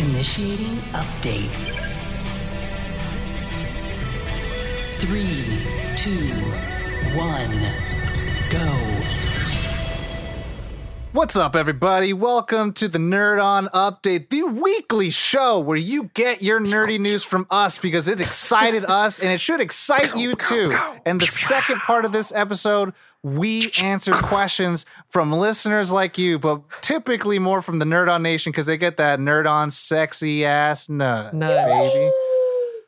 Initiating update. Three, two, one, go. What's up, everybody? Welcome to the Nerd On Update, the weekly show where you get your nerdy news from us because it excited us and it should excite you too. And the second part of this episode, we answer questions from listeners like you, but typically more from the Nerd On Nation because they get that Nerd On sexy ass nut, Nut. baby.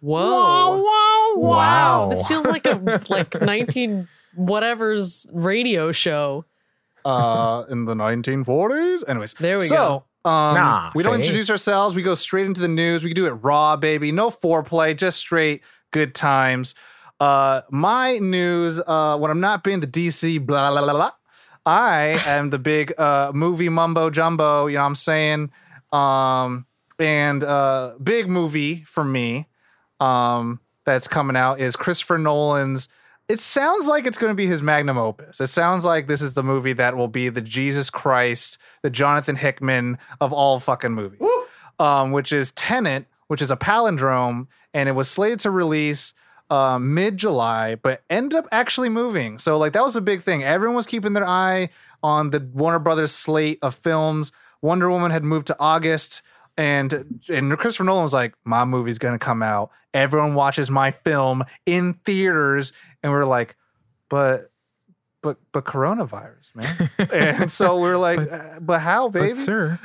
Whoa. Wow. Wow. This feels like a like 19 whatever's radio show. uh, in the 1940s. Anyways, There we so, Um, Nah, we don't see? introduce ourselves. We go straight into the news. We can do it raw, baby. No foreplay, just straight good times. Uh, my news, uh, when I'm not being the DC blah blah blah blah, I am the big uh movie mumbo jumbo. You know what I'm saying? Um, and uh, big movie for me, um, that's coming out is Christopher Nolan's it sounds like it's going to be his magnum opus. It sounds like this is the movie that will be the Jesus Christ, the Jonathan Hickman of all fucking movies, um, which is Tenet, which is a palindrome, and it was slated to release uh, mid July, but ended up actually moving. So like that was a big thing. Everyone was keeping their eye on the Warner Brothers slate of films. Wonder Woman had moved to August. And and Christopher Nolan was like, my movie's gonna come out. Everyone watches my film in theaters, and we're like, but but but coronavirus, man. and so we're like, uh, but how, baby? But sir,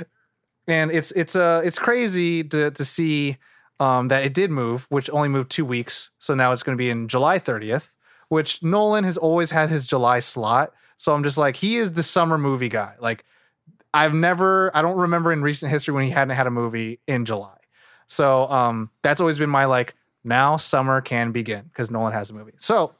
and it's it's uh it's crazy to to see um that it did move, which only moved two weeks. So now it's going to be in July 30th, which Nolan has always had his July slot. So I'm just like, he is the summer movie guy. Like I've never, I don't remember in recent history when he hadn't had a movie in July. So um that's always been my like, now summer can begin because Nolan has a movie. So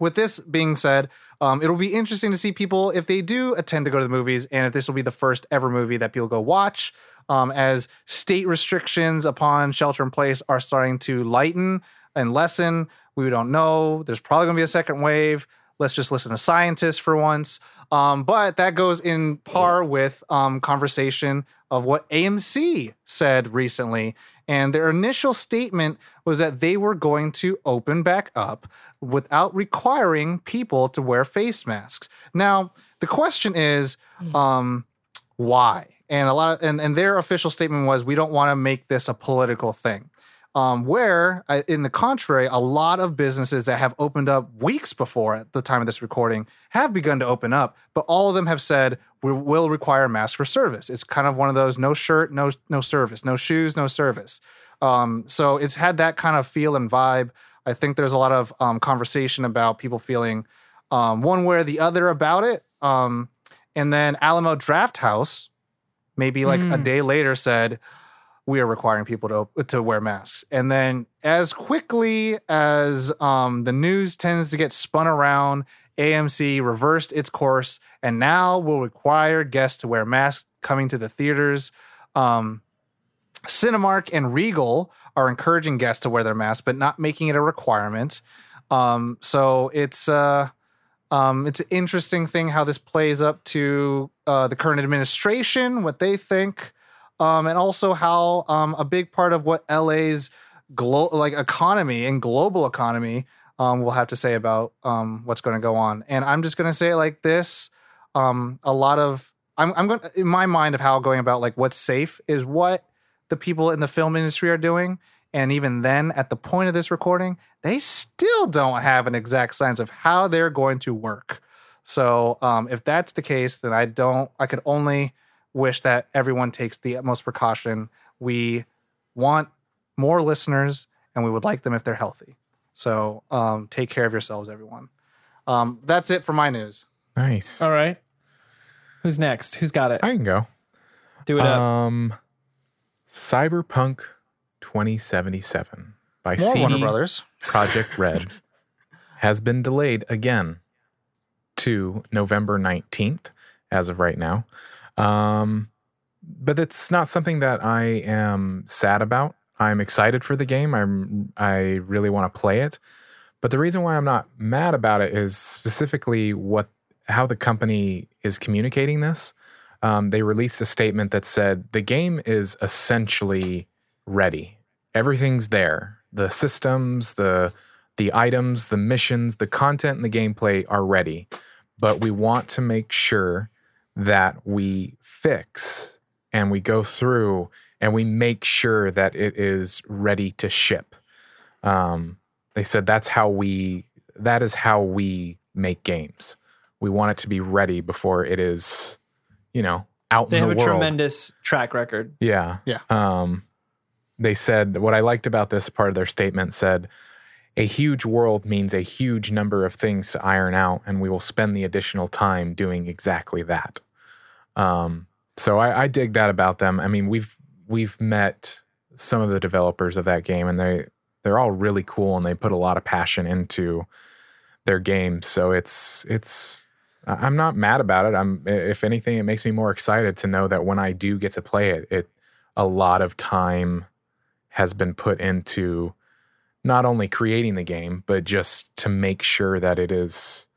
with this being said, um, it'll be interesting to see people if they do attend to go to the movies and if this will be the first ever movie that people go watch. Um, as state restrictions upon shelter in place are starting to lighten and lessen, we don't know. There's probably going to be a second wave. Let's just listen to scientists for once. Um, but that goes in par with um, conversation of what AMC said recently. And their initial statement was that they were going to open back up without requiring people to wear face masks. Now, the question is, um, why? And a lot of, and, and their official statement was, we don't want to make this a political thing. Um, where, uh, in the contrary, a lot of businesses that have opened up weeks before at the time of this recording have begun to open up, but all of them have said we will require masks for service. It's kind of one of those no shirt, no no service, no shoes, no service. Um, so it's had that kind of feel and vibe. I think there's a lot of um, conversation about people feeling um, one way or the other about it. Um, and then Alamo Drafthouse, maybe like a day later, said we are requiring people to to wear masks. And then as quickly as um, the news tends to get spun around, AMC reversed its course and now will require guests to wear masks coming to the theaters. Um, Cinemark and Regal are encouraging guests to wear their masks, but not making it a requirement. Um, so it's uh, um, it's an interesting thing how this plays up to uh, the current administration, what they think, um, and also how um, a big part of what LA's glo- like economy and global economy um, will have to say about um, what's going to go on. And I'm just going to say it like this: um, a lot of I'm, I'm going in my mind of how going about like what's safe is what the people in the film industry are doing. And even then, at the point of this recording, they still don't have an exact science of how they're going to work. So, um, if that's the case, then I don't. I could only wish that everyone takes the utmost precaution. We want more listeners, and we would like them if they're healthy. So, um, take care of yourselves, everyone. Um, that's it for my news. nice. All right. Who's next? Who's got it? I can go. Do it up. Um, Cyberpunk 2077 by More Warner Brothers. Projekt Red has been delayed again to November 19th as of right now. Um, but it's not something that I am sad about. I'm excited for the game. I'm I really want to play it. But the reason why I'm not mad about it is specifically what how the company is communicating this. um, they released a statement that said the game is essentially ready. Everything's there. The systems, the the items, the missions, the content, and the gameplay are ready. But we want to make sure that we fix and we go through and we make sure that it is ready to ship. Um, they said that's how we that is how we make games. We want it to be ready before it is, you know, out They in have a tremendous track record. Yeah. Yeah. Um, they said what I liked about this part of their statement said a huge world means a huge number of things to iron out, and we will spend the additional time doing exactly that. Um, so I, I dig that about them. I mean, we've we've met some of the developers of that game, and they they're all really cool, and they put a lot of passion into their game. So it's it's I'm not mad about it. I'm if anything, it makes me more excited to know that when I do get to play it, it a lot of time has been put into not only creating the game, but just to make sure that it is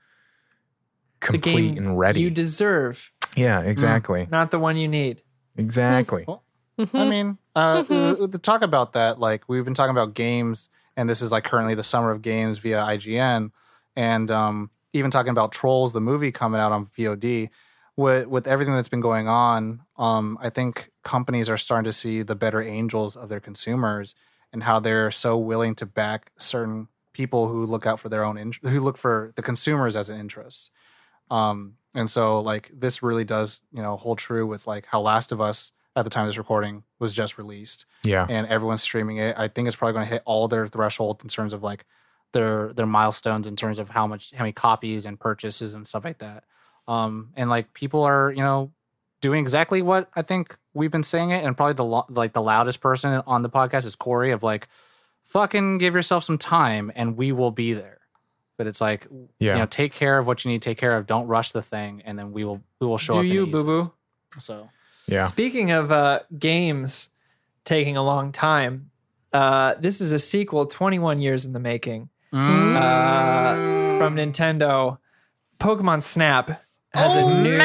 The complete game and ready. you deserve, yeah, exactly. not the one you need. Exactly. Well, Mm-hmm. I mean, uh, uh, to talk about that, like we've been talking about games, and this is like currently the summer of games via IGN, and um, even talking about Trolls, the movie coming out on VOD. With with everything that's been going on, um, I think companies are starting to see the better angels of their consumers and how they're so willing to back certain people who look out for their own int- who look for the consumers as an interest. Um, and so like this really does you know hold true with like how Last of Us at the time of this recording was just released Yeah. and everyone's streaming it. I think it's probably going to hit all their threshold in terms of like their their milestones in terms of how much how many copies and purchases and stuff like that. Um, and like people are you know doing exactly what I think we've been saying it, and probably the lo- like the loudest person on the podcast is Corey of like fucking give yourself some time and we will be there. But it's like Yeah. you know take care of what you need to take care of. Don't rush the thing, and then we will we will show Do up. in you, eases. boo boo? So Yeah. Speaking of uh, games taking a long time, uh, this is a sequel 21 years in the making uh, from Nintendo. Pokemon Snap has a new.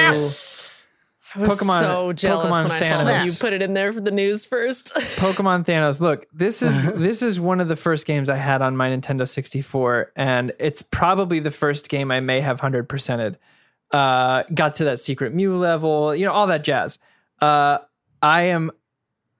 I was Pokemon- so jealous Pokemon when I saw that you put it in there for the news first. Pokemon Thanos. Look, this is this is one of the first games I had on my Nintendo 64, and it's probably the first game I may have hundred percented. Uh, got to that secret Mew level, you know, all that jazz. Uh, I am,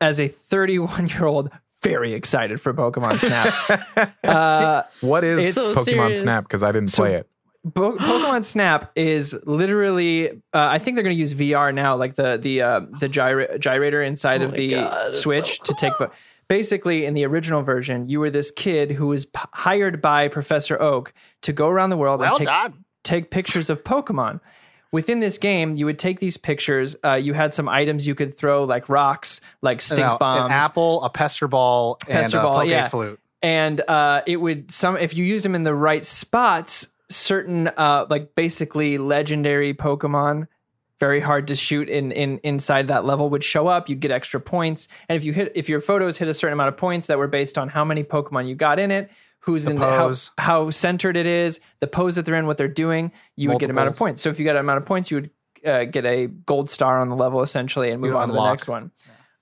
as a 31 year old, very excited for Pokemon Snap. uh, What is It's so Pokemon serious. Snap? Because I didn't So- play it. Po- Pokemon Snap is literally. Uh, I think they're going to use VR now, like the the uh, the gyra- gyrator inside Oh of the God, Switch so to take. pho- Basically, in the original version, you were this kid who was p- hired by Professor Oak to go around the world well and take done. take pictures of Pokemon. Within this game, you would take these pictures. Uh, you had some items you could throw, like rocks, like stink Now, bombs, an apple, a pester ball, Pester and a ball, poke yeah. flute. and uh, it would some if you used them in the right spots certain uh, like basically legendary pokemon very hard to shoot in, in inside that level would show up. You'd get extra points. And if you hit if your photos hit a certain amount of points that were based on how many pokemon you got in it who's in the how, how centered it is the pose that they're in what they're doing you would get an amount of points. So if you got an amount of points you would uh, get a gold star on the level essentially and move on to the next one.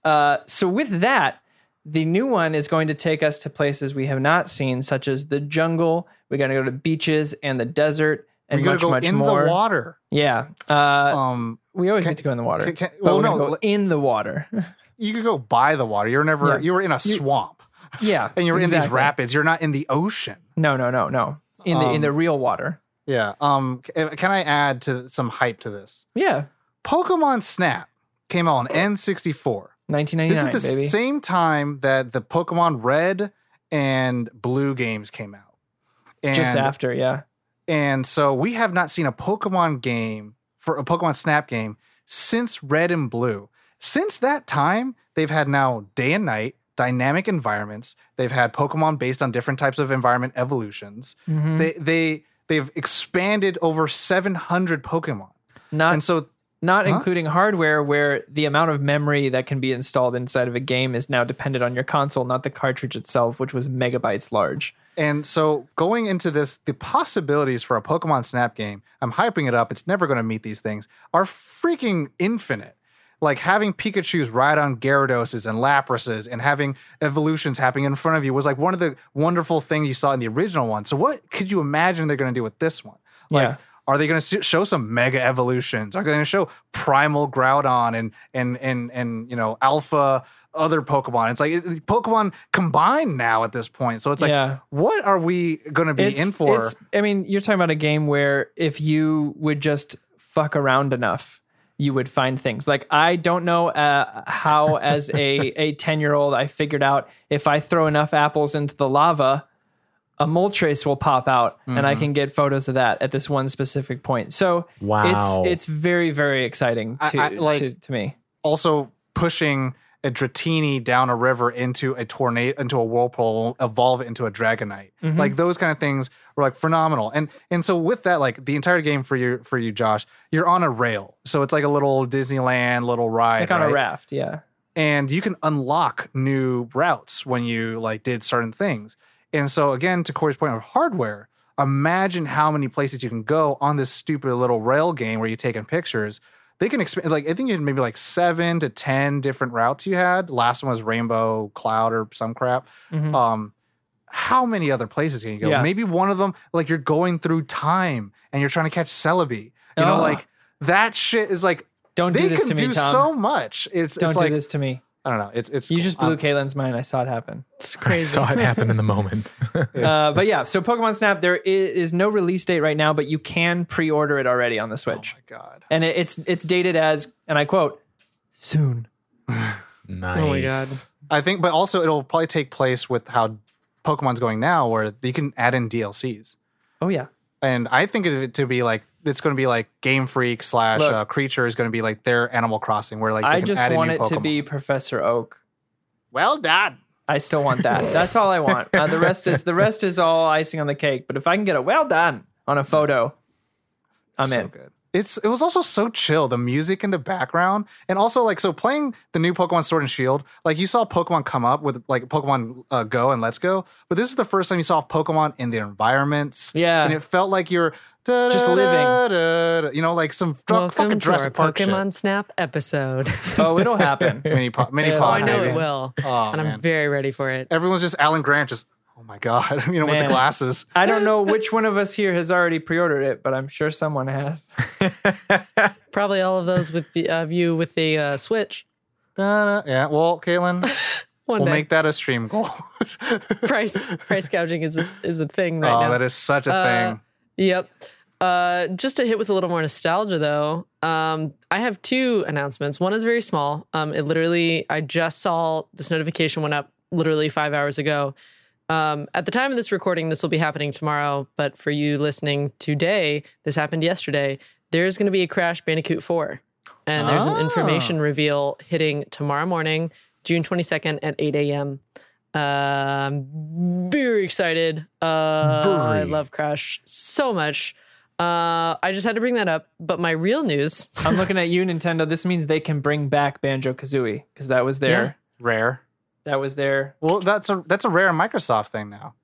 Uh, so with that, the new one is going to take us to places we have not seen, such as the jungle. We're going to go to beaches and the desert and much, go much in more. the water. Yeah, uh, Um, we always can- need to go in the water. can- can- well, no, go in the water. you could go by the water. You're never. Yeah. You were in a swamp, yeah, and you're in these rapids. You're not in the ocean. No, no, no, no. In the in Um, the real water. Yeah. Um. Can I add to some hype to this? Yeah, Pokemon Snap came out on N64. This is the baby. same time that the Pokemon Red and Blue games came out. And, Just after, yeah. And so we have not seen a Pokemon game for a Pokemon Snap game since Red and Blue. Since that time, they've had now day and night, dynamic environments. They've had Pokemon based on different types of environment evolutions. Mhm. They they they've expanded over 700 Pokemon. Not and so not Huh? including hardware where the amount of memory that can be installed inside of a game is now dependent on your console, not the cartridge itself, which was megabytes large. And so going into this, the possibilities for a Pokemon Snap game, I'm hyping it up. It's never going to meet these things, are freaking infinite. Like having Pikachu's ride on Gyarados and Laprases and having evolutions happening in front of you was like one of the wonderful things you saw in the original one. So what could you imagine they're going to do with this one? Like, Yeah. Are they going to show some mega evolutions? Are they going to show primal Groudon and and and and you know alpha other Pokemon? It's like it- Pokemon combined now at this point. So it's like, Yeah. what are we going to be it's, in for? It's, I mean, you're talking about a game where if you would just fuck around enough, you would find things. Like I don't know uh, how, as a a ten year old, I figured out if I throw enough apples into the lava, a Moltres will pop out, and Mm-hmm. I can get photos of that at this one specific point. So Wow. it's it's very very exciting to I, like- to, to me. also pushing a Dratini down a river into a tornado, into a whirlpool, evolve it into a Dragonite. Mm-hmm. Like those kind of things were like phenomenal. And and so with that, like the entire game for you for you, Josh, you're on a rail. So it's like a little Disneyland little ride. Like on a raft, yeah. and you can unlock new routes when you like did certain things. And so again, to Corey's point of hardware, imagine how many places you can go on this stupid little rail game where you're taking pictures. They can expand like I think you had maybe like seven to ten different routes you had. Last one was Rainbow Cloud or some crap. Um, how many other places can you go? Yeah. Maybe one of them, like you're going through time and you're trying to catch Celebi. You know, like that shit is like Don't they do this can to me, do Tom. so much. It's don't it's do like this to me. I don't know. It's it's You cool. just blew Um, Caitlin's mind. I saw it happen. It's I saw it happen in the moment. Uh, but yeah, so Pokemon Snap, there is, is no release date right now, but you can pre-order it already on the Switch. Oh my god. and it, it's it's dated as, and I quote, soon. nice. Oh my God. I think, but also it'll probably take place with how Pokemon's going now, where you can add in DLCs. Oh yeah, And I think of it to be like it's going to be like Game Freak slash Look. uh, Creature is going to be like their Animal Crossing, where like they I can just add want new it to be Professor Oak. well done. I still want that. That's all I want. Uh, the rest is the rest is all icing on the cake. But if I can get a well done on a photo, I'm so in. good. It's it was also so chill. The music in the background, and also like so playing the new Pokemon Sword and Shield. Like you saw Pokemon come up with like Pokemon uh, Go and Let's Go, but this is the first time you saw Pokemon in their environments. Yeah. and it felt like you're Just living. living. You know, like some dr- fucking Welcome to our Jurassic Park shit. Pokemon Snap episode. Oh, it'll happen. mini pop, mini Yeah. oh. I know baby. it will, Oh, and man. I'm very ready for it. Everyone's just Alan Grant, just oh my god, you know, with the glasses. I don't know which one of us here has already pre-ordered it, but I'm sure someone has. Probably all of those with the, of you with the uh, Switch. Da-da. Yeah, well, Caitlin, One we'll day, make that a stream goal. price price gouging is a, is a thing right oh, now. that is such a Uh, thing. Yep. Uh, just to hit with a little more nostalgia, though, um, I have two announcements. One is very small. Um, it literally, I just saw this notification went up literally five hours ago. Um, at the time of this recording, this will be happening tomorrow. But for you listening today, this happened yesterday. There's going to be a Crash Bandicoot 4. And there's an information reveal hitting tomorrow morning, June 22nd at 8 a.m. Um, very excited. Uh, I love Crash so much. Uh, I just had to bring that up. But my real news, I'm looking at you, Nintendo. This means they can bring back Banjo Kazooie because that was their Yeah. Rare. that was their. Well, that's a that's a rare Microsoft thing now.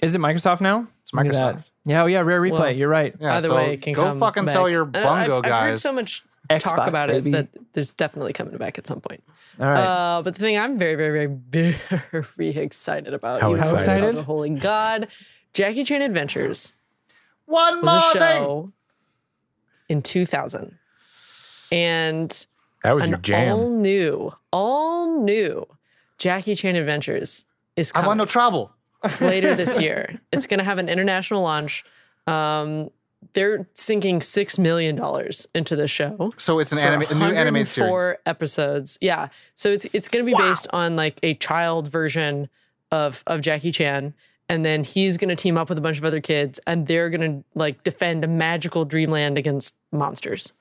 Is it Microsoft now? It's Microsoft. Yeah, oh yeah, Rare Replay. Well, You're right. Yeah, either so way, it can go come fucking back. tell your Uh, bungo I've, I've heard so much Xbox, talk about baby. it that there's definitely coming back at some point. All right. Uh, but the thing I'm very, very, very, very excited about. How you excited? excited? Holy God. Jackie Chan Adventures One was more a thing. in 2000. And That was an your jam. all new, all new Jackie Chan Adventures is I coming want no trouble. later this year. It's going to have an international launch. Um, they're sinking $6 million into the show So it's an for anime, a new animated series. 104 episodes. Yeah. So it's it's going to be based on like a child version of of Jackie Chan and then he's going to team up with a bunch of other kids and they're going to like defend a magical dreamland against monsters.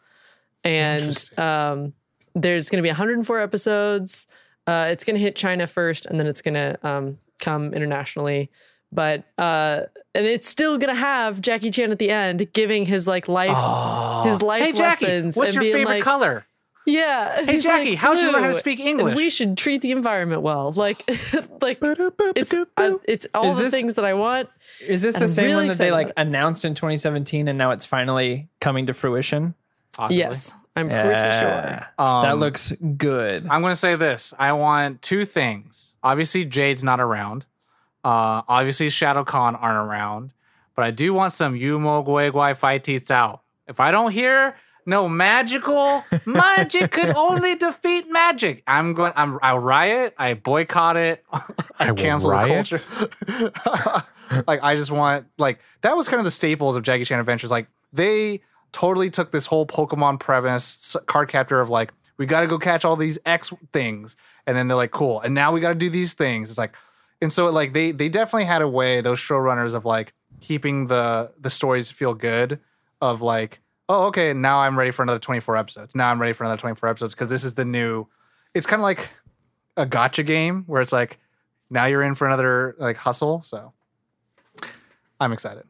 And um there's going to be 104 episodes. Uh it's going to hit China first and then it's going to um come internationally. But uh and it's still going to have Jackie Chan at the end giving his like life his life Hey Jackie, lessons what's and your being favorite like, color? Yeah. Hey, Jackie, how'd you learn how to speak English? We should treat the environment well. Like, like it's I, it's all Is the this- things that I want. Is this the I'm same really one that they like announced in 2017 and now it's finally coming to fruition? Possibly. Yes, I'm pretty sure. Um, that looks good. I'm going to say this. I want two things. Obviously, Jade's not around. Uh, obviously, Shadow Khan aren't around. But I do want some Yumo Gui Gui Fight out. If I don't hear no magical magic could only defeat magic. I'm going. I'm. I riot. I boycott it. I, I cancel riot? the culture. like I just want like that was kind of the staples of Jackie Chan Adventures. Like they totally took this whole Pokemon premise, card captor of like we got to go catch all these X things, and then they're like cool, and now we got to do these things. It's like, and so like they they definitely had a way those showrunners of like keeping the the stories feel good of like oh okay now I'm ready for another 24 episodes now I'm ready for another 24 episodes because this is the new. It's kind of like a gotcha game where it's like now you're in for another like hustle. So I'm excited.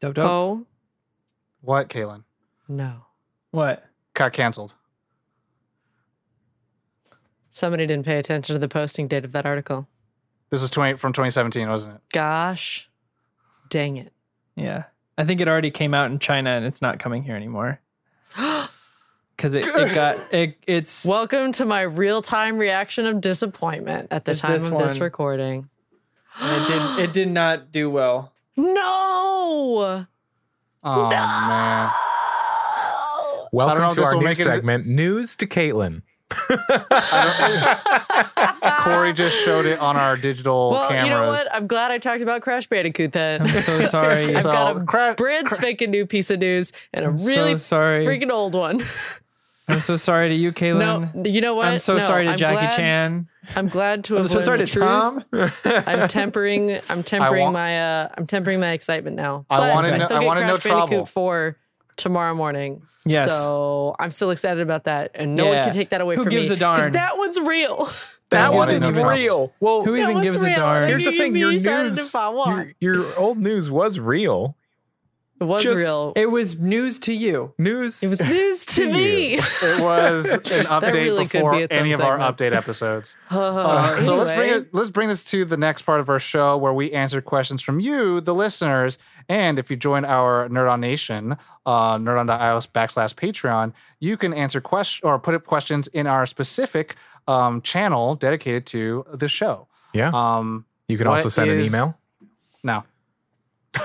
Dope, dope. Oh What, Kaylin? no, What? Got canceled. somebody didn't pay attention to the posting date of that article. This was 20 from 2017, wasn't it? Gosh, dang it! Yeah. I think it already came out in China and it's not coming here anymore. Cause it, it got it it's Welcome to my real time reaction of disappointment at the It's time this of this one. recording. it did it did not do well. No. Oh man. Welcome know if to this our will new make it- segment, News to Caitlin. Corey just showed it on our digital Well, cameras. you know what? I'm glad I talked about Crash Bandicoot then. I'm so sorry. I've So, got a Cra- brand spanking new piece of news and a I'm really so sorry. freaking old one. I'm so sorry to you, Kaylin. no, you know what? I'm so No, sorry to I'm Jackie glad- Chan. I'm glad to I'm have so learned sorry the to truth. Tom. I'm tempering. I'm tempering want- my. Uh, I'm tempering my excitement now. I But wanna I know- still I get wanna know Crash Bandicoot trouble. four tomorrow morning. Yes. So I'm still excited about that, and no one can take that away Who from gives me. a darn? 'cause That one's real. That Yeah, was no trouble. real. Well, Who even one's gives a darn? here's the thing: your news, if I want. your, your old news was real. It was Just- real. It was news to you. News. It was news to to me. It was an update really before be its own any of our update episodes. Uh, Uh, so let's bring it. Let's bring this to the next part of our show where we answer questions from you, the listeners. And if you join our Nerd on Nation, uh, nerdon.io backslash Patreon, you can answer questions or put up questions in our specific um, channel dedicated to the show. yeah. Um, you can also send an email. no,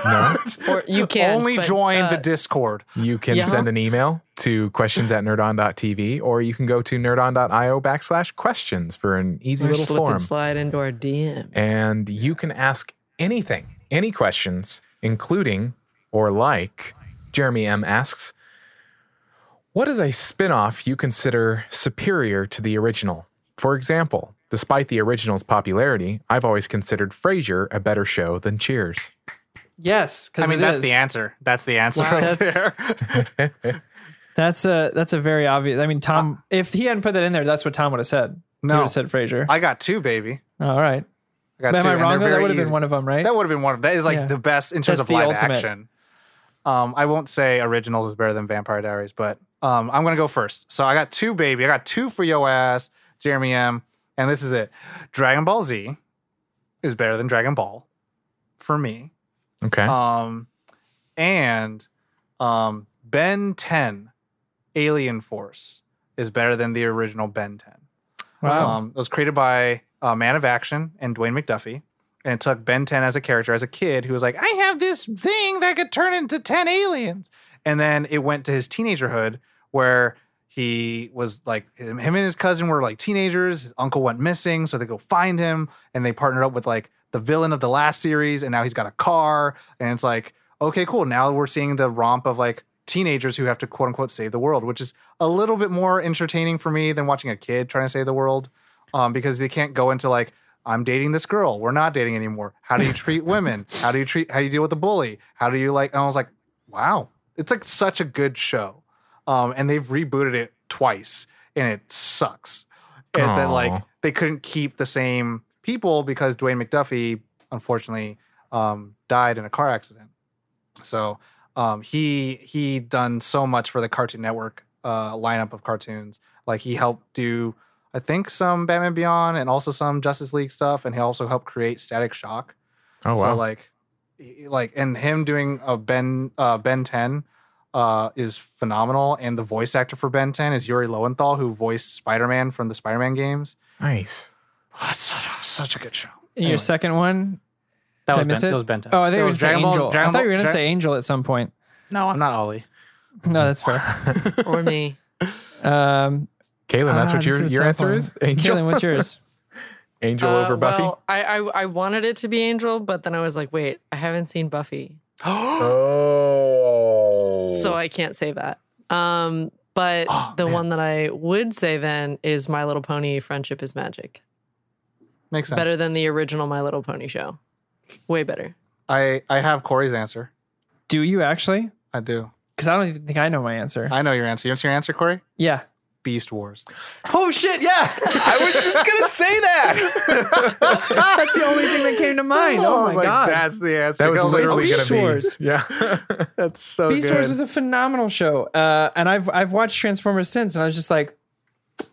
No. Or you can only but, join uh, the Discord. You can Yeah. send an email to questions at nerdon.tv or you can go to nerdon.io backslash questions for an easy or little slip form. and slide into our DMs. And you can ask anything, any questions, including or like Jeremy M asks, what is a spin-off you consider superior to the original? For example, despite the original's popularity, I've always considered Frasier a better show than Cheers. Yes, I because mean, that's the answer. That's the answer Wow. right That's- there. That's a that's a very obvious. I mean, Tom. if he hadn't put that in there, that's what Tom would have said. No, he would have said Frasier. I got two, baby. All right. I got Am two. I wrong? That would have been one of them, right? That would have been one of that is like Yeah. the best in terms That's of the live ultimate. action. Um, I won't say originals is better than Vampire Diaries, but um, I'm gonna go first. So I got two, baby. I got two for yo ass, Jeremy M, and this is it. Dragon Ball Z is better than Dragon Ball for me. Okay. Um, and um, Ben 10 Alien Force is better than the original Ben 10. wow. Um, it was created by uh, Man of Action and Dwayne McDuffie. And it took Ben 10 as a character, as a kid who was like, I have this thing that could turn into 10 aliens. And then it went to his teenagerhood where he was like, him, him and his cousin were like teenagers. His uncle went missing. So they go find him and they partnered up with like the villain of the last series. And now he's got a car. And it's like, okay, cool. Now we're seeing the romp of like teenagers who have to quote unquote save the world, which is a little bit more entertaining for me than watching a kid trying to save the world um, because they can't go into like I'm dating this girl. We're not dating anymore. How do you treat women? How do you treat? How do you deal with a bully? How do you like? And I was like, wow, it's like such a good show. Um, and they've rebooted it twice, and it sucks. And then like they couldn't keep the same people because Dwayne McDuffie unfortunately um, died in a car accident. So um, he he done so much for the Cartoon Network uh, lineup of cartoons Like he helped do, I think, some Batman Beyond and also some Justice League stuff, and he also helped create Static Shock. Oh wow. So like, like, and him doing a Ben uh, Ben Ten uh, is phenomenal, and the voice actor for Ben Ten is Yuri Lowenthal, who voiced Spider Man from the Spider Man games. nice. Oh, it's such, such a good show. Your Anyway. second one? That Did I was miss Ben, it? that was Ben 10. Oh, I thought you It were going was to say Dragon Ball- Angel. Dragon I thought you were Ball- going to Dra- say Angel at some point. no, I'm not Ollie. No, that's fair. or me. Um, Kaylin, that's ah, what your this is a your answer one. is? Angel. Kaylin, what's yours? Angel Uh, over Buffy. Well, I, I I wanted it to be Angel, but then I was like, wait, I haven't seen Buffy, oh. so I can't say that. Um, but Oh, the man. one that I would say then is My Little Pony: Friendship is Magic. Makes sense. Better than the original My Little Pony show. Way better. I I have Corey's answer. Do you actually? I do. Because I don't even think I know my answer. I know your answer. You want your answer, Corey? yeah. Beast Wars. Oh shit! Yeah, I was just gonna say that. That's the only thing that came to mind. Oh, I my was like, god, That's the answer. that was I like, literally Beast gonna Wars. be. Yeah. that's so Beast good. Wars was a phenomenal show, uh, and I've I've watched Transformers since, and I was just like,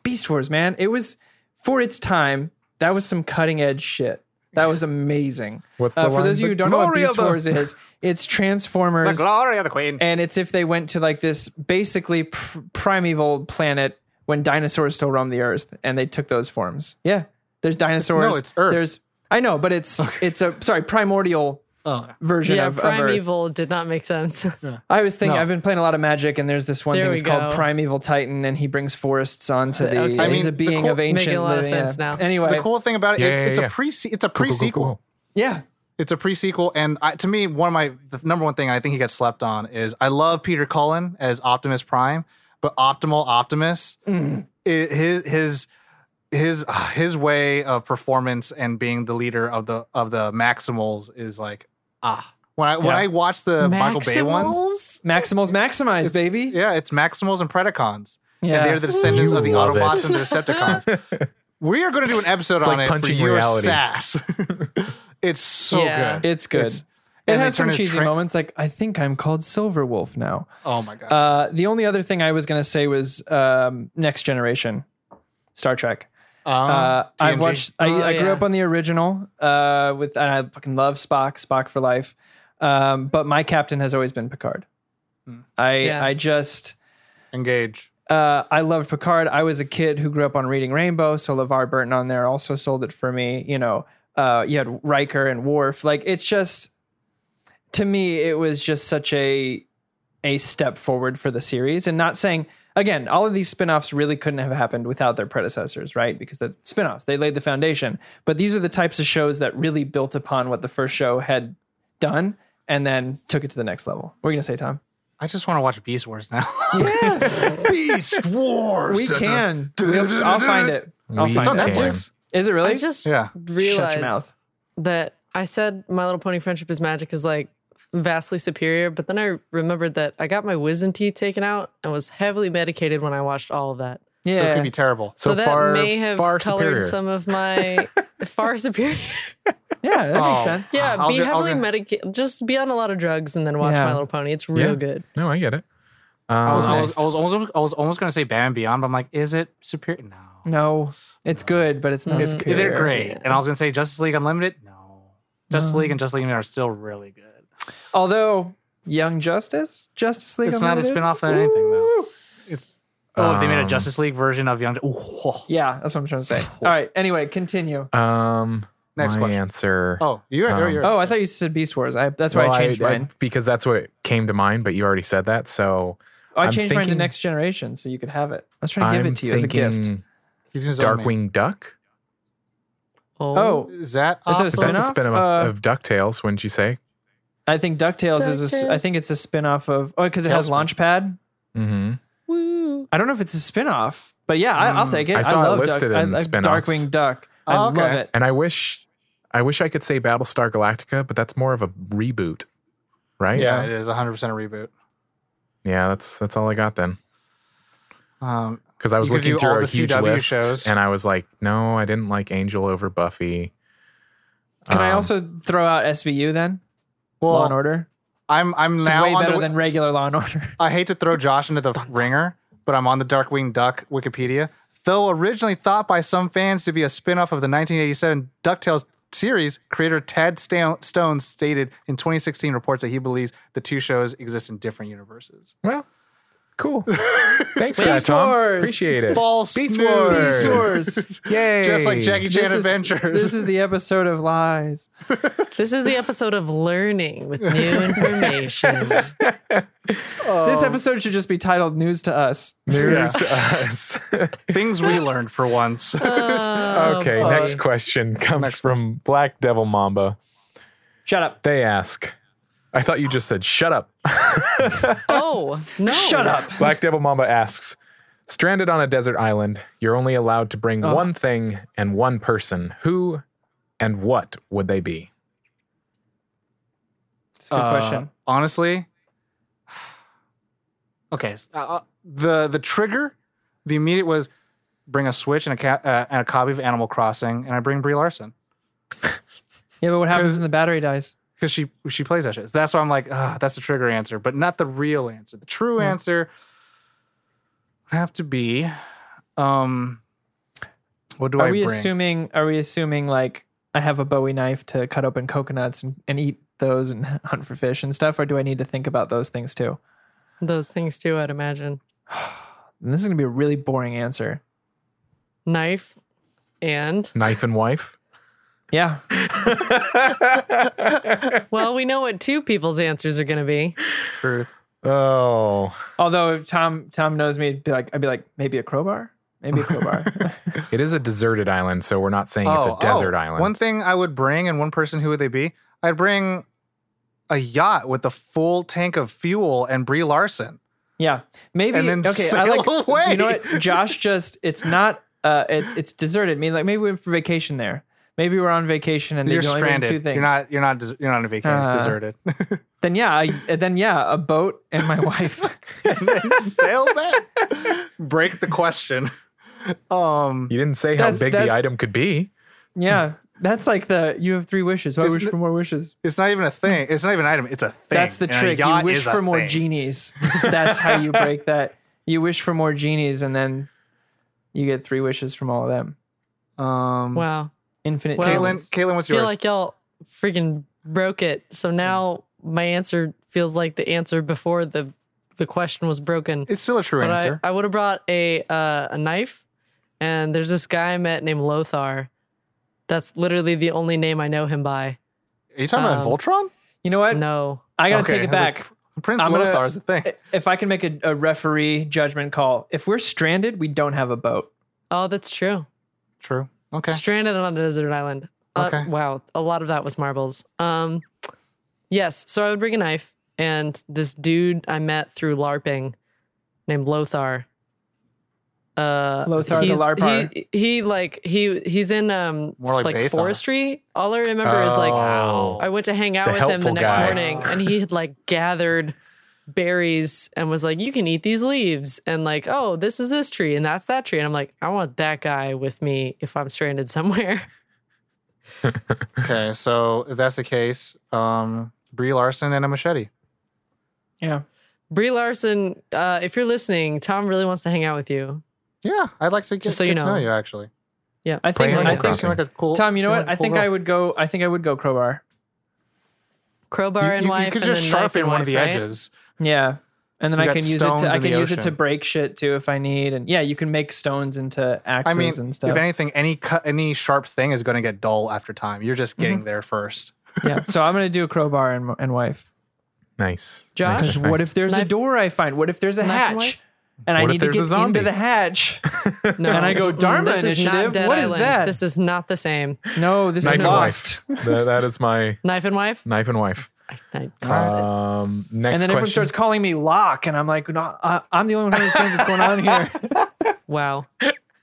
Beast Wars, man. It was for its time. That was some cutting edge shit. That was amazing. What's the uh, for line? those of you who don't know what glory Beast the- Wars is? It's Transformers. the Transformers glory of the queen. and it's if they went to like this basically pr- primeval planet when dinosaurs still roam the earth and they took those forms yeah there's dinosaurs No, it's Earth. there's i know but it's it's a sorry primordial oh, version yeah, of, of Earth. Primeval did not make sense. i was thinking No. i've been playing a lot of magic and there's this one There thing that's called primeval titan and he brings forests onto the Okay. I he's mean, a the being cool- of ancient Making a lot of living, yeah. sense now. anyway the cool thing about it, Yeah, it's, yeah, it's yeah. a pre it's a Cool, cool, pre cool, cool. yeah It's a pre-sequel, and I, to me, one of my the number one thing I think he gets slept on is I love Peter Cullen as Optimus Prime, but Optimal Optimus, Mm. i- his his his uh, his way of performance and being the leader of the of the Maximals is like ah. When I when Yeah. I watched the Michael Bay ones, Maximals? maximals maximize baby yeah, it's Maximals and Predacons. Yeah. And they're the descendants You of the love it. Autobots and the Decepticons. we are going to do an episode It's on like it for punching your reality. sass. it's so Yeah. good. it's good It's- it and they has some into cheesy tra- moments like i think i'm called Silverbolt now Oh my god. Uh, the only other thing I was going to say was um, Next Generation, Star Trek. Um, Uh, I've watched. I, Oh, I grew yeah. up on the original uh, with, and I fucking love Spock, Spock for life. Um, but my captain has always been Picard. Hmm. I Yeah. I just engage. uh, I loved Picard. I was a kid who grew up on reading Rainbow, so LeVar Burton on there also sold it for me. You know, uh, you had Riker and Worf. Like it's just to me, it was just such a a step forward for the series. And not saying again, all of these spin-offs really couldn't have happened without their predecessors, right? Because the spin-offs, they laid the foundation. But these are the types of shows that really built upon what the first show had done and then took it to the next level. What are you gonna say, Tom? I just want to watch Beast Wars now. Yeah. Beast Wars. we can. We'll- I'll find it. I'll We find on it. can. Netflix. Is it really? I just Yeah. realized Shut your mouth. that I said My Little Pony Friendship is Magic is like vastly superior, but then I remembered that I got my wisdom teeth taken out and was heavily medicated when I watched all of that. So it Yeah. could be terrible. So, So that far- may have far colored superior. some of my far superior. yeah, that Oh. makes sense. Yeah, I was be gonna- I was heavily gonna- medicated. Just be on a lot of drugs and then watch Yeah. My Little Pony. It's real Yeah. good. No, I get it. Um, I was, I was, I was almost, I was almost going to say Batman Beyond, but I'm like, is it superior? No. No, it's good, but it's not. It's, superior. they're great. Yeah. And I was going to say Justice League Unlimited. No. Justice League and Justice League Unlimited are still really good. Although Young Justice, Justice League, It's not a Unlimited? spin-off of anything, though. It's oh, if they made a Um, Justice League version of Young. Ooh. Yeah, that's what I'm trying to say. All right. Anyway, continue. um, Next my question. answer. Oh, you're, you're, Um, you're. Oh, I thought you said Beast Wars. I, that's why Well, I changed mine. because that's what came to mind, but you already said that. So Oh, I I'm changed mine to thinking- Next Generation, so you could have it. I was trying to give I'm it to you as a thinking gift. He's going to zone me. Darkwing Duck. Oh, Is that? Is it a off the- spin-off? That's a spin-off Uh, of DuckTales, wouldn't you say? I think Ducktales, is a. s- I DuckTales. think it's a spin-off of. Oh, because it has Launchpad. Mm-hmm. Woo. I don't know if it's a spin-off, but yeah, I, I'll Mm. take it. I saw it love listed Duck, in I, I, spin-offs. Darkwing Duck. I Oh, okay. love it. And I wish, I wish I could say Battlestar Galactica, but that's more of a reboot, right? Yeah, it is 100% a reboot. Yeah, that's that's all I got then. Um, Because I was looking through all our the huge CW list, shows. and I was like, no, I didn't like Angel over Buffy. Can I Um, also throw out SVU then? Well, Law and Order. I'm I'm It's now way on better the, than regular Law and Order. I hate to throw Josh into the ringer, but I'm on the Darkwing Duck Wikipedia. Though originally thought by some fans to be a spin-off of the 1987 DuckTales series, creator Tad Sta- Stones stated in 2016 reports that he believes the two shows exist in different universes. Well, cool. Thanks for Beast that, Tom. Wars. Appreciate it. False Beast news. Wars. Beast Wars. Yay. Just like Jackie Chan This is, Adventures. this is the episode of lies. This is the episode of learning with new information. this episode should just be titled "News to Us." news Yeah. to us. Things we learned for once. Oh, okay, boy. next question comes Next from Black Devil Mamba. Shut up. They ask, I thought you just said shut up. Oh no! Shut up. Black Devil Mamba asks, stranded on a desert island, you're only allowed to bring one thing and one person. Who and what would they be? It's a good Uh, question. Honestly, okay. uh, uh, the the trigger, the immediate was bring a Switch and a cat uh, and a copy of Animal Crossing, and I bring Brie Larson Yeah, but what happens when the battery dies? Because she she plays that shit. So that's why I'm like, ah, that's the trigger answer, but not the real answer. The true answer would have to be, um, what do Are I we bring? assuming? Are we assuming like I have a Bowie knife to cut open coconuts and, and eat those and hunt for fish and stuff, or do I need to think about those things too? Those things too, I'd imagine. And this is gonna be a really boring answer. Knife and Knife and wife? Yeah, well, we know what two people's answers are going to be. Truth. Oh, although Tom Tom knows me, I'd be like I'd be like maybe a crowbar, maybe a crowbar. it is a deserted island, so we're not saying it's a desert oh, island. One thing I would bring, and one person, who would they be? I'd bring a yacht with the full tank of fuel and Brie Larson. yeah, maybe. And then okay, I sail like. away. You know what? Josh just it's not. Uh, it's it's deserted. I mean, like maybe we went for vacation there. Maybe we're on vacation and they You're only stranded. two things. You're not. You're not. des- You're not on a vacation. Uh, it's deserted. Then yeah, I, then yeah, a boat and my wife. and then sail back. Break the question. Um. you didn't say how That's- big the that's- item could be. Yeah, that's like the you have three wishes. I Isn't wish it- for more wishes. It's not even a thing. It's not even an item. It's a thing. That's the And a trick. You yacht wish is a for more thing. genies. That's how you break that. You wish for more genies, and then you get three wishes from all of them. Um. Wow. Infinite. Well, Caitlin. Caitlin, what's I feel yours? like y'all freaking broke it. So now my answer feels like the answer before the the question was broken. it's still a true But answer. I, I would have brought a uh, a knife, and there's this guy I met named Lothar. That's literally the only name I know him by. Are you talking um, about Voltron? You know what? No, I gotta Okay, take it I was like, back. Prince I'm gonna- Lothar is the thing. if I can make a, a referee judgment call, if we're stranded, we don't have a boat. oh, that's true. True. Okay. Stranded on a desert island. Uh, Wow, a lot of that was marbles. Um, yes. So I would bring a knife, and this dude I met through LARPing, named Lothar. Uh, Lothar the he's- LARPar. He, he like he he's in um More like like, forestry. All I remember is like Oh. I went to hang out with him the next guy. morning, and he had like gathered berries and was like, "You can eat these leaves," and like, "Oh, this is this tree, and that's that tree," and I'm like, "I want that guy with me if I'm stranded somewhere." Okay. So if that's the case, um, Brie Larson and a machete. Yeah. Brie Larson, uh, if you're listening, Tom really wants to hang out with you. Yeah, I'd like to get, Just so get you to know know. you actually. Yeah, I think Playing I Animal think like a cool. Tom, you know what? like a I cool think girl. I would go. I think I would go crowbar. crowbar You, and you- you could and just sharpen and one of the right? edges. Yeah. And then You I can use it to I can use it to break shit too if I need. And yeah, you can make stones into I axes mean, and stuff. if anything, any cut, any sharp thing is going to get dull after time. You're just getting Mm-hmm. there first. yeah. So I'm gonna do a crowbar and, and wife. Nice. Josh? Nice, what if there's a door I find? What if there's a Knife hatch? wife? And I need to get into the hatch. No, And I go, Dharma this is not Initiative? Dead What is Island. that? This is not the same. No, this Knife is lost. That- that is my Knife and wife. knife and wife. I, Um, next And then everyone starts calling me Locke, and I'm like, no, I, I'm the only one who understands what's going on here. wow.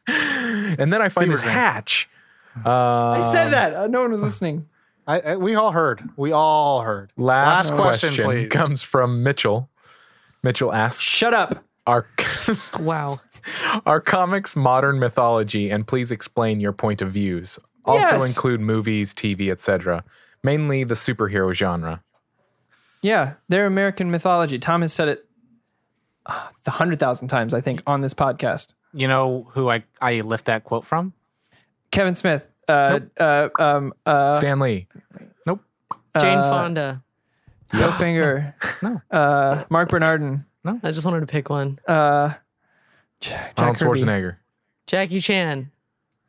and then I find Fever this dream. hatch. I said Um, that. Uh, no one was listening. I, I, we all heard. We all heard. Last, Last question, question, please. comes from Mitchell. Mitchell asks, Shut up. Our Wow. are comics modern mythology? And please explain your point of views. Also Yes. include movies, TV, etc. Mainly the superhero genre. Yeah, they're American mythology. Tom has said it the hundred thousand times I think on this podcast. You know who I, I lift that quote from? Kevin Smith, uh, uh, um, uh, Stanley. Jane Uh, Fonda. Bill Finger, No. uh, Marc Bernardin, No. I just wanted to pick one. uh, Jack, Jack Arnold Kirby. Schwarzenegger. Jackie Chan.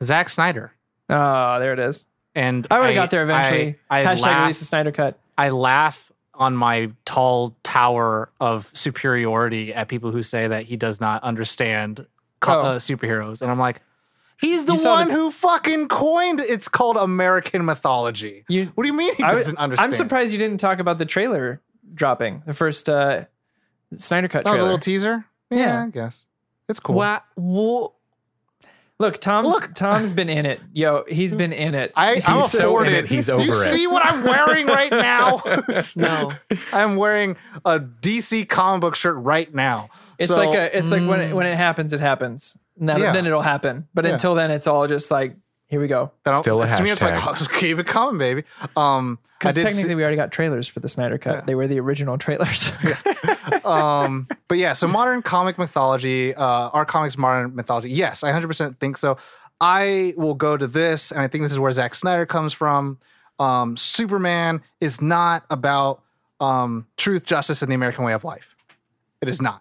Zack Snyder. Oh, there it is. And I would have got there eventually. I, I, Hashtag laugh, release the Snyder cut. I laugh on my tall tower of superiority at people who say that he does not understand co- Oh. uh, superheroes. And I'm like, he's the You one the- who fucking coined it's called American mythology. You- what do you mean he I doesn't understand? I'm surprised you didn't talk about the trailer dropping, the first uh, Snyder cut Oh, the little teaser? Yeah, Yeah. I guess. It's cool. Wow. Wha- Look, Tom's Look. Tom's been in it. Yo, he's been in it. I, I'm He's so afforded. in it, he's Do you over it. see what I'm wearing right now? No. I'm wearing a DC comic book shirt right now. it's So- like a, it's like when it, mm. when it happens, it happens. And then, Yeah. then it'll happen. But Yeah. until then, it's all just like, here we go. I don't- Still a to me, it's like, oh, just keep it coming, baby. Um, I Because did see- technically, we already got trailers for the Snyder cut. They were the original trailers. um, but yeah, so modern comic mythology, uh, our comics modern mythology. Yes, I 100% think so. I will go to this, and I think this is where Zack Snyder comes from. Um, Superman is not about um, truth, justice, and the American way of life. It is not.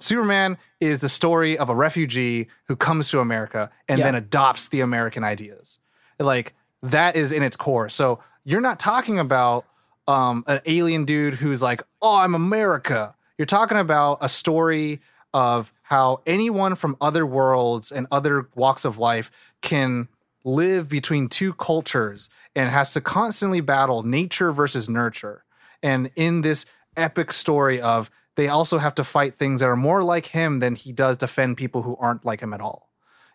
Superman is the story of a refugee who comes to America and Yeah. then adopts the American ideas. Like that is in its core. So you're not talking about um, an alien dude who's like, "Oh, I'm America." You're talking about a story of how anyone from other worlds and other walks of life can live between two cultures and has to constantly battle nature versus nurture. And in this epic story of they also have to fight things that are more like him than he does defend people who aren't like him at all.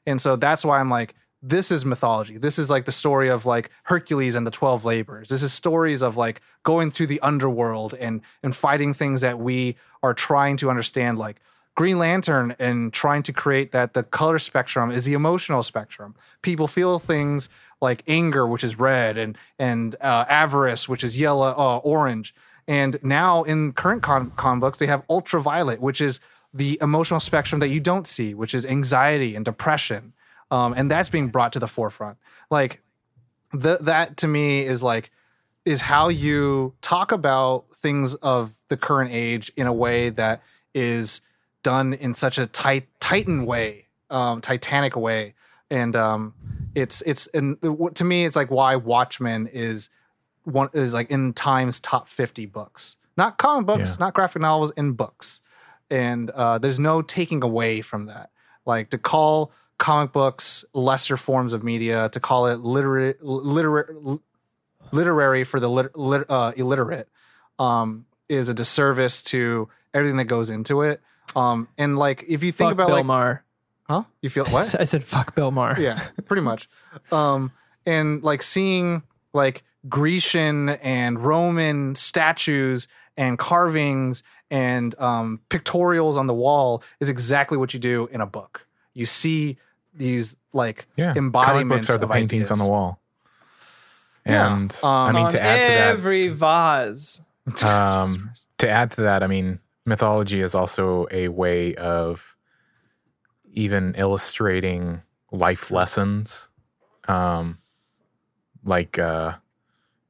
And so that's why I'm like, this is mythology. This is like the story of like Hercules and the 12 labors. This is stories of like going through the underworld and and fighting things that we are trying to understand like Green Lantern and trying to create that the color spectrum is the emotional spectrum. People feel things like anger, which is red, and and uh, avarice, which is yellow, uh, orange. And now in current con, con books, they have ultraviolet, which is the emotional spectrum that you don't see, which is anxiety and depression. Um, and that's being brought to the forefront. Like th- that to me is like is how you talk about things of the current age in a way that is done in such a tight titan way um titanic way and um it's it's and to me it's like why watchmen is one is like in time's top 50 books not comic books Yeah. not graphic novels in books and uh there's no taking away from that like to call comic books lesser forms of media to call it literary literary literary for the lit, lit, uh, illiterate um, is a disservice to everything that goes into it. Um, and like, if you think fuck about Bill like, Maher. huh? You feel what? I said, fuck Bill Maher. yeah, pretty much. Um, and like seeing like Grecian and Roman statues and carvings and um, pictorials on the wall is exactly what you do in a book. You see these like Yeah. Comic embodiments books are the of paintings on the ideas. wall. Yeah. And Um, I mean, to add to that, every vase. um, to add to that, I mean, mythology is also a way of even illustrating life lessons, um, like uh,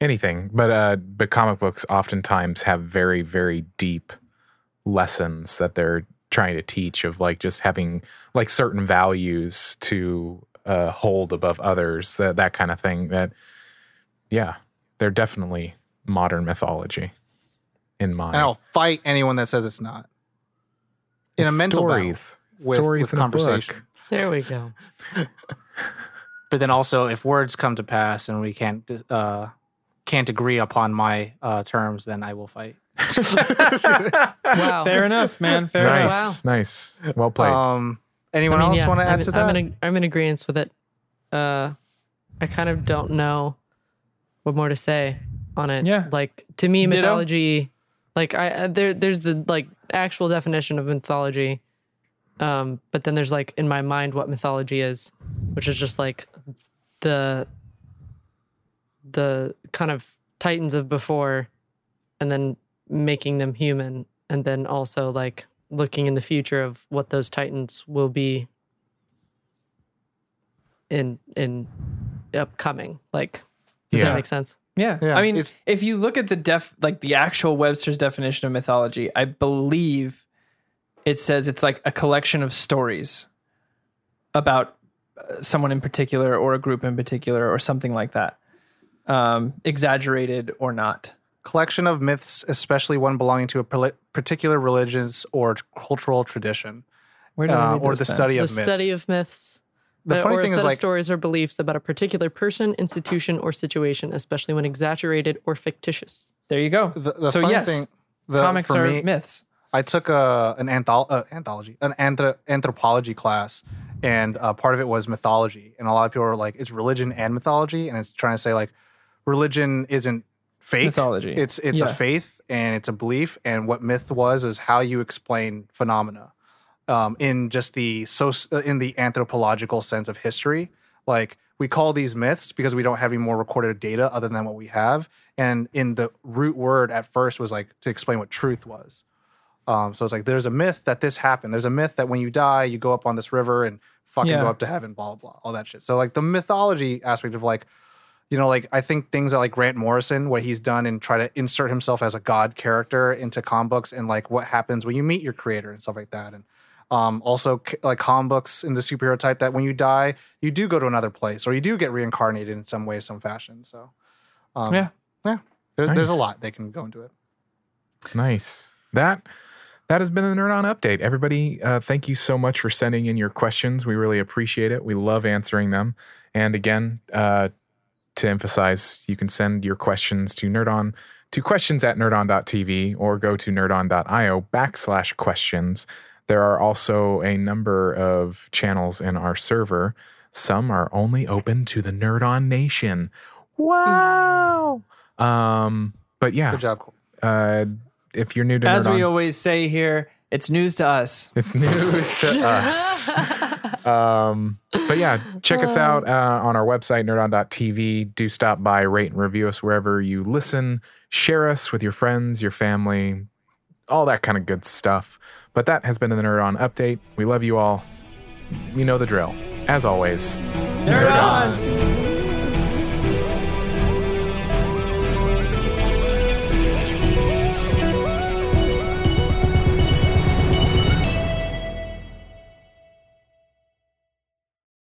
anything. But uh, but comic books oftentimes have very very deep lessons that they're trying to teach of like just having like certain values to uh, hold above others that that kind of thing that yeah they're definitely modern mythology in my and I'll fight anyone that says it's not. In a mental stories with, stories with in a book. conversation. There we go. But then also, if words come to pass and we can't uh, can't agree upon my uh, terms, then I will fight. Wow. Fair enough, man. Fair enough. nice nice well played Um, anyone I mean, else yeah, want to add I'm, to that? I'm in, I'm in agreement with it. Uh, I kind of don't know what more to say on it. Yeah. Like to me, Ditto. mythology, like I I- there there's the like actual definition of mythology, um, but then there's like in my mind what mythology is, which is just like the the kind of titans of before, and then making them human, and then also like looking in the future of what those titans will be in in upcoming. Like, does Yeah. that make sense? Yeah. Yeah, I mean, it's- if you look at the def like the actual Webster's definition of mythology, I believe it says it's like a collection of stories about uh, someone in particular or a group in particular or something like that. Um, exaggerated or not. collection of myths, especially one belonging to a particular religious or cultural tradition, Where do uh, read or the then? study the of myths. study of myths. the funny or a set is, of like, stories or beliefs about a particular person, institution, or situation, especially when exaggerated or fictitious. There you go. the, the so funny yes, thing, the, comics are me, myths. I took a an antholo- uh, anthology, an anthro- anthropology class, and uh, part of it was mythology. And a lot of people are like, "It's religion and mythology," and it's trying to say like, religion isn't faith. Mythology. It's it's Yeah. a faith and it's a belief. And what myth was is how you explain phenomena, um, in just the so in the anthropological sense of history. Like we call these myths because we don't have any more recorded data other than what we have. And in the root word at first was like to explain what truth was. Um, so it's like there's a myth that this happened. There's a myth that when you die, you go up on this river and fucking Yeah. go up to heaven, blah, blah, blah, all that shit. So like the mythology aspect of like, you know, like I think things that like Grant Morrison, what he's done and try to insert himself as a god character into comic books and like what happens when you meet your creator and stuff like that. And um, also like comic books in the superhero type that when you die, you do go to another place or you do get reincarnated in some way, some fashion. So um, Yeah. yeah, there, there's a lot they can go into it. Nice. That that has been the Nerd On update. Everybody, uh, thank you so much for sending in your questions. We really appreciate it. We love answering them. And again, uh, to emphasize, you can send your questions to nerdon to questions at nerdon.tv or go to nerdon.io backslash questions. There are also a number of channels in our server. Some are only open to the NerdOn Nation. Wow. Um, but yeah, Good job. Uh, if you're new to As Nerd we always say here, it's news to us. it's news to us. um, but yeah, check us out uh, on our website, nerdon.tv. Do stop by, rate and review us wherever you listen. Share us with your friends, your family, all that kind of good stuff. But that has been the Nerd On update. We love you all. You know the drill. As always, Nerd on!